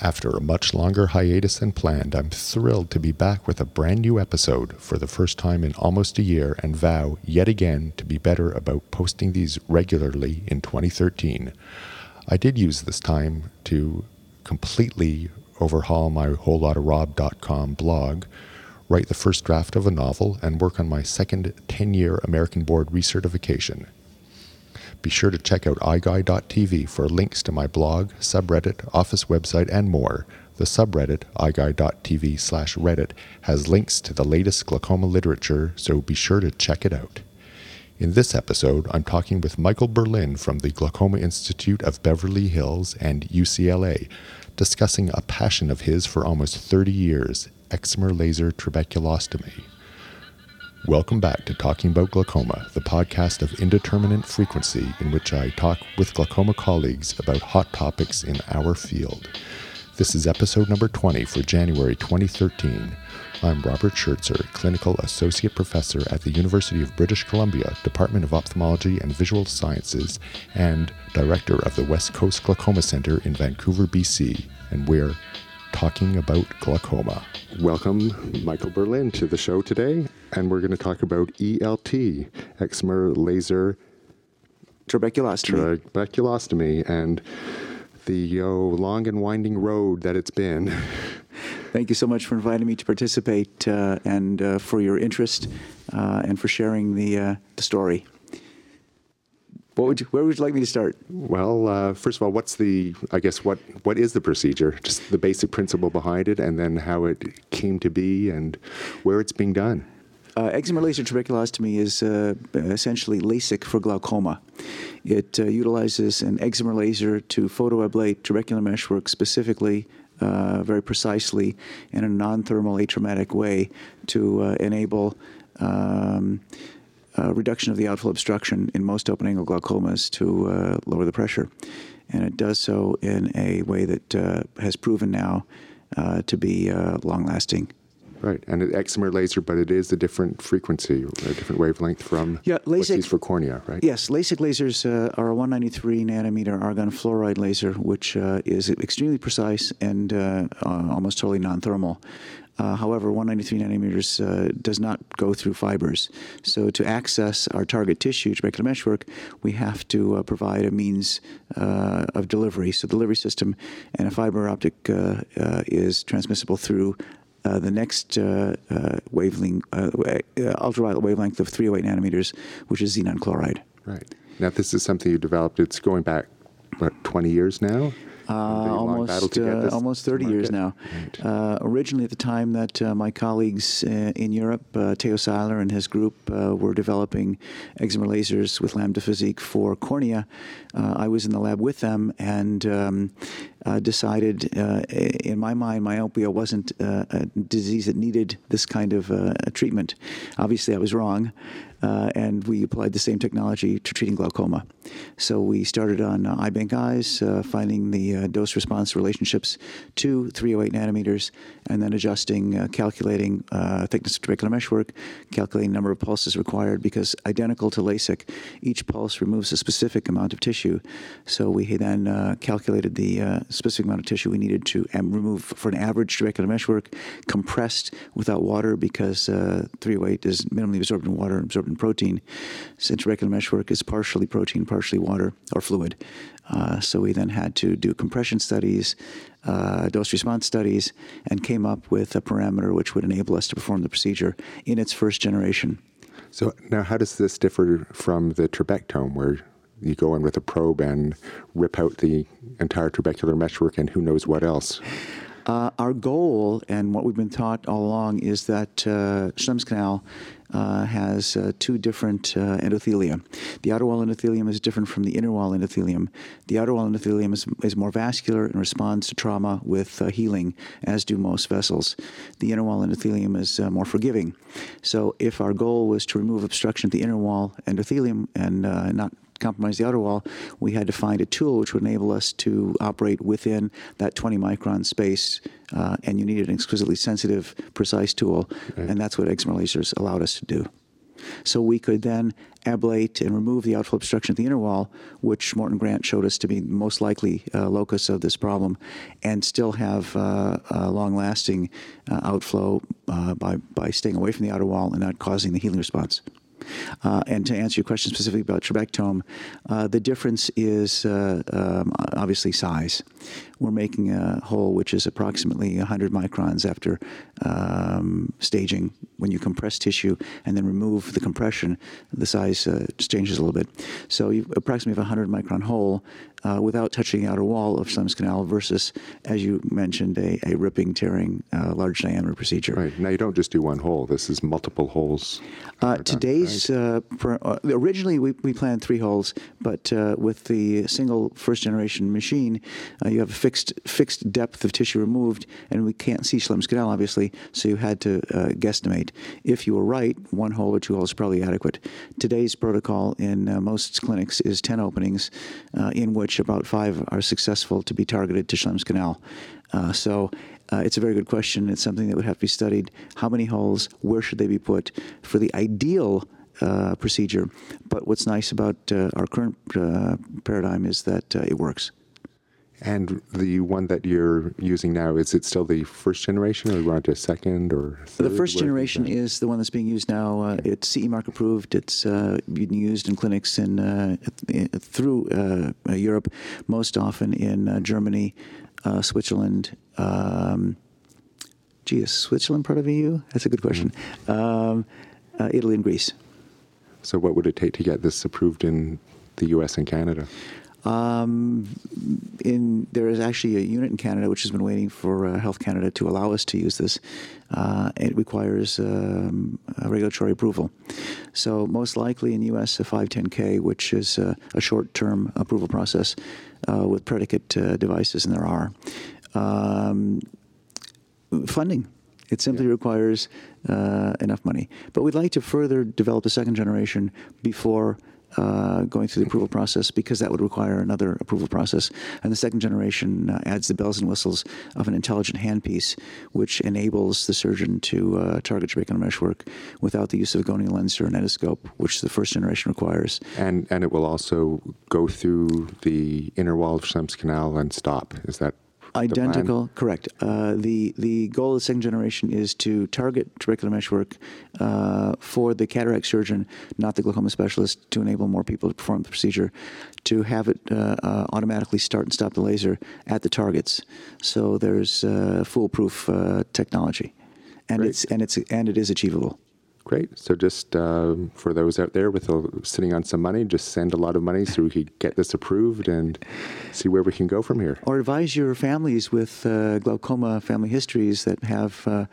After a much longer hiatus than planned, I'm thrilled to be back with a brand new episode for the first time in almost a year and vow yet again to be better about posting these regularly in 2013. I did use this time to completely overhaul my whole blog, write the first draft of a novel, and work on my second 10 year American Board recertification. Be sure to check out iGuy.tv for links to my blog, subreddit, office website, and more. The subreddit, iGuy.tv slash Reddit, has links to the latest glaucoma literature, so be sure to check it out. In this episode, I'm talking with Michael Berlin from the Glaucoma Institute of Beverly Hills and UCLA, discussing a passion of his for almost 30 years excimer laser trabeculostomy. Welcome back to Talking About Glaucoma, the podcast of indeterminate frequency in which I talk with glaucoma colleagues about hot topics in our field. This is episode number 20 for January 2013. I'm Robert Schertzer, Clinical Associate Professor at the University of British Columbia, Department of Ophthalmology and Visual Sciences, and Director of the West Coast Glaucoma Center in Vancouver, BC, and we're talking about glaucoma. Welcome, Michael Berlin, to the show today, and we're going to talk about ELT, excimer laser trabeculostomy. trabeculostomy, and the oh, long and winding road that it's been. Thank you so much for inviting me to participate uh, and uh, for your interest uh, and for sharing the, uh, the story. What would you, where would you like me to start? Well, uh, first of all, what's the, I guess, what, what is the procedure? Just the basic principle behind it, and then how it came to be and where it's being done. Uh, excimer laser trabeculostomy is uh, essentially LASIK for glaucoma. It uh, utilizes an excimer laser to photoablate trabecular meshwork specifically, uh, very precisely, in a non-thermal atraumatic way to uh, enable um, uh, reduction of the outflow obstruction in most open angle glaucomas to uh, lower the pressure. And it does so in a way that uh, has proven now uh, to be uh, long lasting. Right, and an excimer laser, but it is a different frequency, a different wavelength from yeah, LASIK, for cornea, right? Yes, LASIK lasers uh, are a 193 nanometer argon fluoride laser, which uh, is extremely precise and uh, almost totally non-thermal. Uh, however, 193 nanometers uh, does not go through fibers. So to access our target tissue, trabecular meshwork, we have to uh, provide a means uh, of delivery. So the delivery system and a fiber optic uh, uh, is transmissible through the next wavelength, ultraviolet wavelength of 308 nanometers, which is xenon chloride. Right. Now, this is something you developed. It's going back, what, 20 years now? Uh, almost uh, almost 30 years now. Right. Uh, originally, at the time that uh, my colleagues uh, in Europe, uh, Theo Seiler and his group, were developing excimer lasers with Lambda Physik for cornea, I was in the lab with them and um, decided, in my mind, myopia wasn't a disease that needed this kind of treatment. Obviously, I was wrong uh, and we applied the same technology to treating glaucoma. So we started on uh, eye bank eyes, uh, finding the uh, dose response relationships to 308 nanometers, and then adjusting, uh, calculating uh, thickness of trabecular meshwork, calculating number of pulses required, because identical to LASIK, each pulse removes a specific amount of tissue. So we then calculated the specific amount of tissue we needed to remove for an average trabecular meshwork, compressed without water, because 308 is minimally absorbed in water, and absorbed in protein. Since trabecular meshwork is partially protein, partially water or fluid. Uh, so we then had to do compression studies, uh, dose response studies, and came up with a parameter which would enable us to perform the procedure in its first generation. So now, how does this differ from the trabectome, where you go in with a probe and rip out the entire trabecular meshwork and who knows what else? Uh, our goal and what we've been taught all along is that uh, Schlemm's canal uh, has uh, two different uh, endothelia. The outer wall endothelium is different from the inner wall endothelium. The outer wall endothelium is, is more vascular and responds to trauma with uh, healing, as do most vessels. The inner wall endothelium is more forgiving. So, if our goal was to remove obstruction at the inner wall endothelium and not compromise the outer wall, we had to find a tool which would enable us to operate within that 20 micron space. Uh, and you needed an exquisitely sensitive, precise tool, right. and that's what excimer lasers allowed us to do. So we could then ablate and remove the outflow obstruction at the inner wall, which Morton Grant showed us to be the most likely uh, locus of this problem, and still have uh, long-lasting uh, outflow uh, by, by staying away from the outer wall and not causing the healing response. Uh, and to answer your question specifically about trabectome, uh, the difference is uh, um, obviously size. We're making a hole which is approximately 100 microns after um, staging. When you compress tissue and then remove the compression, the size uh, changes a little bit. So you approximately have a 100 micron hole uh, without touching the outer wall of Schlemm's canal versus, as you mentioned, a, a ripping, tearing, uh, large diameter procedure. Right. Now you don't just do one hole. This is multiple holes. Uh, today's, right? for, uh, originally we, we planned three holes, but uh, with the single first generation machine, uh, you have a fixed, fixed depth of tissue removed, and we can't see Schlemm's canal, obviously, so you had to guesstimate. If you were right, one hole or two holes is probably adequate. Today's protocol in most clinics is 10 openings, in which which about five are successful to be targeted to Schlemm's canal. Uh, so uh, it's a very good question. It's something that would have to be studied. How many holes? Where should they be put for the ideal uh, procedure? But what's nice about uh, our current uh, paradigm is that uh, it works. And the one that you're using now, is it still the first generation or are you on to second or third? The first generation is the one that's being used now. Uh, it's CE mark approved. It's uh, being used in clinics in, uh, through uh, Europe, most often in uh, Germany, uh, Switzerland. Um, gee, is Switzerland part of EU? That's a good question. Mm-hmm. Um, Italy and Greece. So, what would it take to get this approved in the US and Canada? Um, in there is actually a unit in Canada which has been waiting for uh, Health Canada to allow us to use this. Uh, it requires um, regulatory approval. So most likely in the U.S. a 510K, which is uh, a short-term approval process uh, with predicate uh, devices, and there are um, funding. It simply yeah. requires uh, enough money. But we'd like to further develop a second generation before uh, going through the approval process because that would require another approval process. And the second generation uh, adds the bells and whistles of an intelligent handpiece, which enables the surgeon to uh, target trabecular meshwork without the use of a gonial lens or an endoscope, which the first generation requires. And and it will also go through the inner wall of Schlemm's canal and stop. Is that Identical, correct. Uh, the the goal of the second generation is to target trabecular meshwork uh, for the cataract surgeon, not the glaucoma specialist, to enable more people to perform the procedure, to have it uh, uh automatically start and stop the laser at the targets. So there's uh, foolproof uh, technology, and Great. it's and it's and it is achievable. Great. So just uh, for those out there with a, sitting on some money, just send a lot of money so we could get this approved and see where we can go from here. Or advise your families with uh, glaucoma family histories that have uh,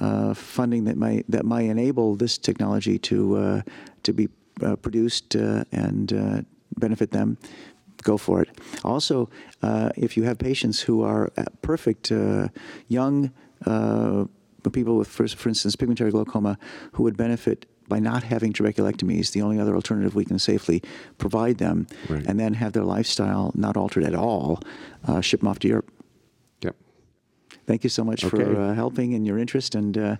uh funding that might that might enable this technology to uh, to be uh, produced and benefit them go for it. Also, if you have patients who are perfect, young, people with, for, for instance, pigmentary glaucoma who would benefit by not having trabeculectomies, the only other alternative we can safely provide them, right. and then have their lifestyle not altered at all, uh, ship them off to Europe. Yep. Thank you so much okay. for uh, helping and your interest. And uh,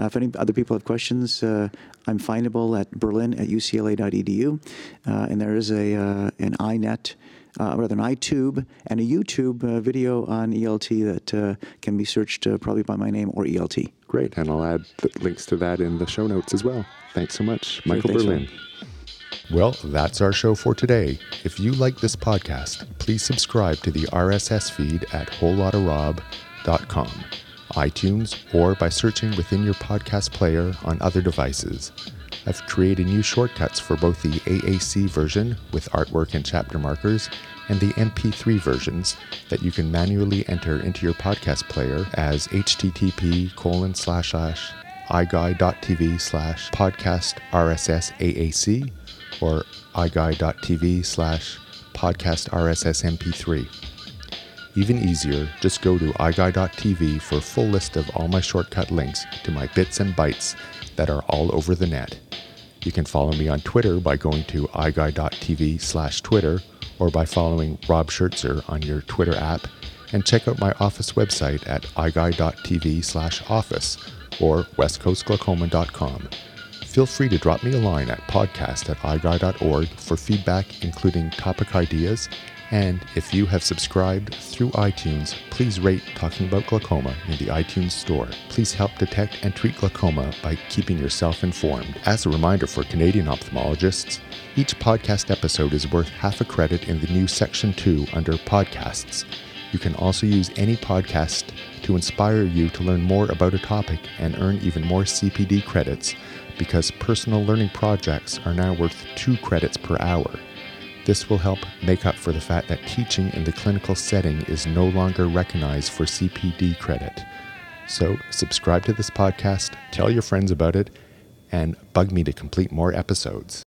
uh if any other people have questions, uh, I'm findable at berlin at ucla.edu. Uh, and there is a an iNet uh, rather an iTube and a YouTube uh, video on ELT that uh, can be searched uh, probably by my name or ELT. Great, and I'll add links to that in the show notes as well. Thanks so much, Michael sure, Berlin. Well, that's our show for today. If you like this podcast, please subscribe to the RSS feed at wholelotofrob.com, iTunes, or by searching within your podcast player on other devices. I've created new shortcuts for both the AAC version with artwork and chapter markers and the MP3 versions that you can manually enter into your podcast player as http colon slash slash iGuy.tv slash podcast RSS AAC or iGuy.tv slash podcast RSS MP3. Even easier, just go to iGuy.tv for a full list of all my shortcut links to my bits and bytes that are all over the net. You can follow me on Twitter by going to iGuy.tv slash Twitter or by following Rob Schertzer on your Twitter app and check out my office website at iGuy.tv slash office or westcoastglaucoma.com. Feel free to drop me a line at podcast at iguy.org for feedback, including topic ideas. And if you have subscribed through iTunes, please rate Talking About Glaucoma in the iTunes Store. Please help detect and treat glaucoma by keeping yourself informed. As a reminder for Canadian ophthalmologists, each podcast episode is worth half a credit in the new Section 2 under Podcasts. You can also use any podcast to inspire you to learn more about a topic and earn even more CPD credits because personal learning projects are now worth two credits per hour. This will help make up for the fact that teaching in the clinical setting is no longer recognized for CPD credit. So, subscribe to this podcast, tell your friends about it, and bug me to complete more episodes.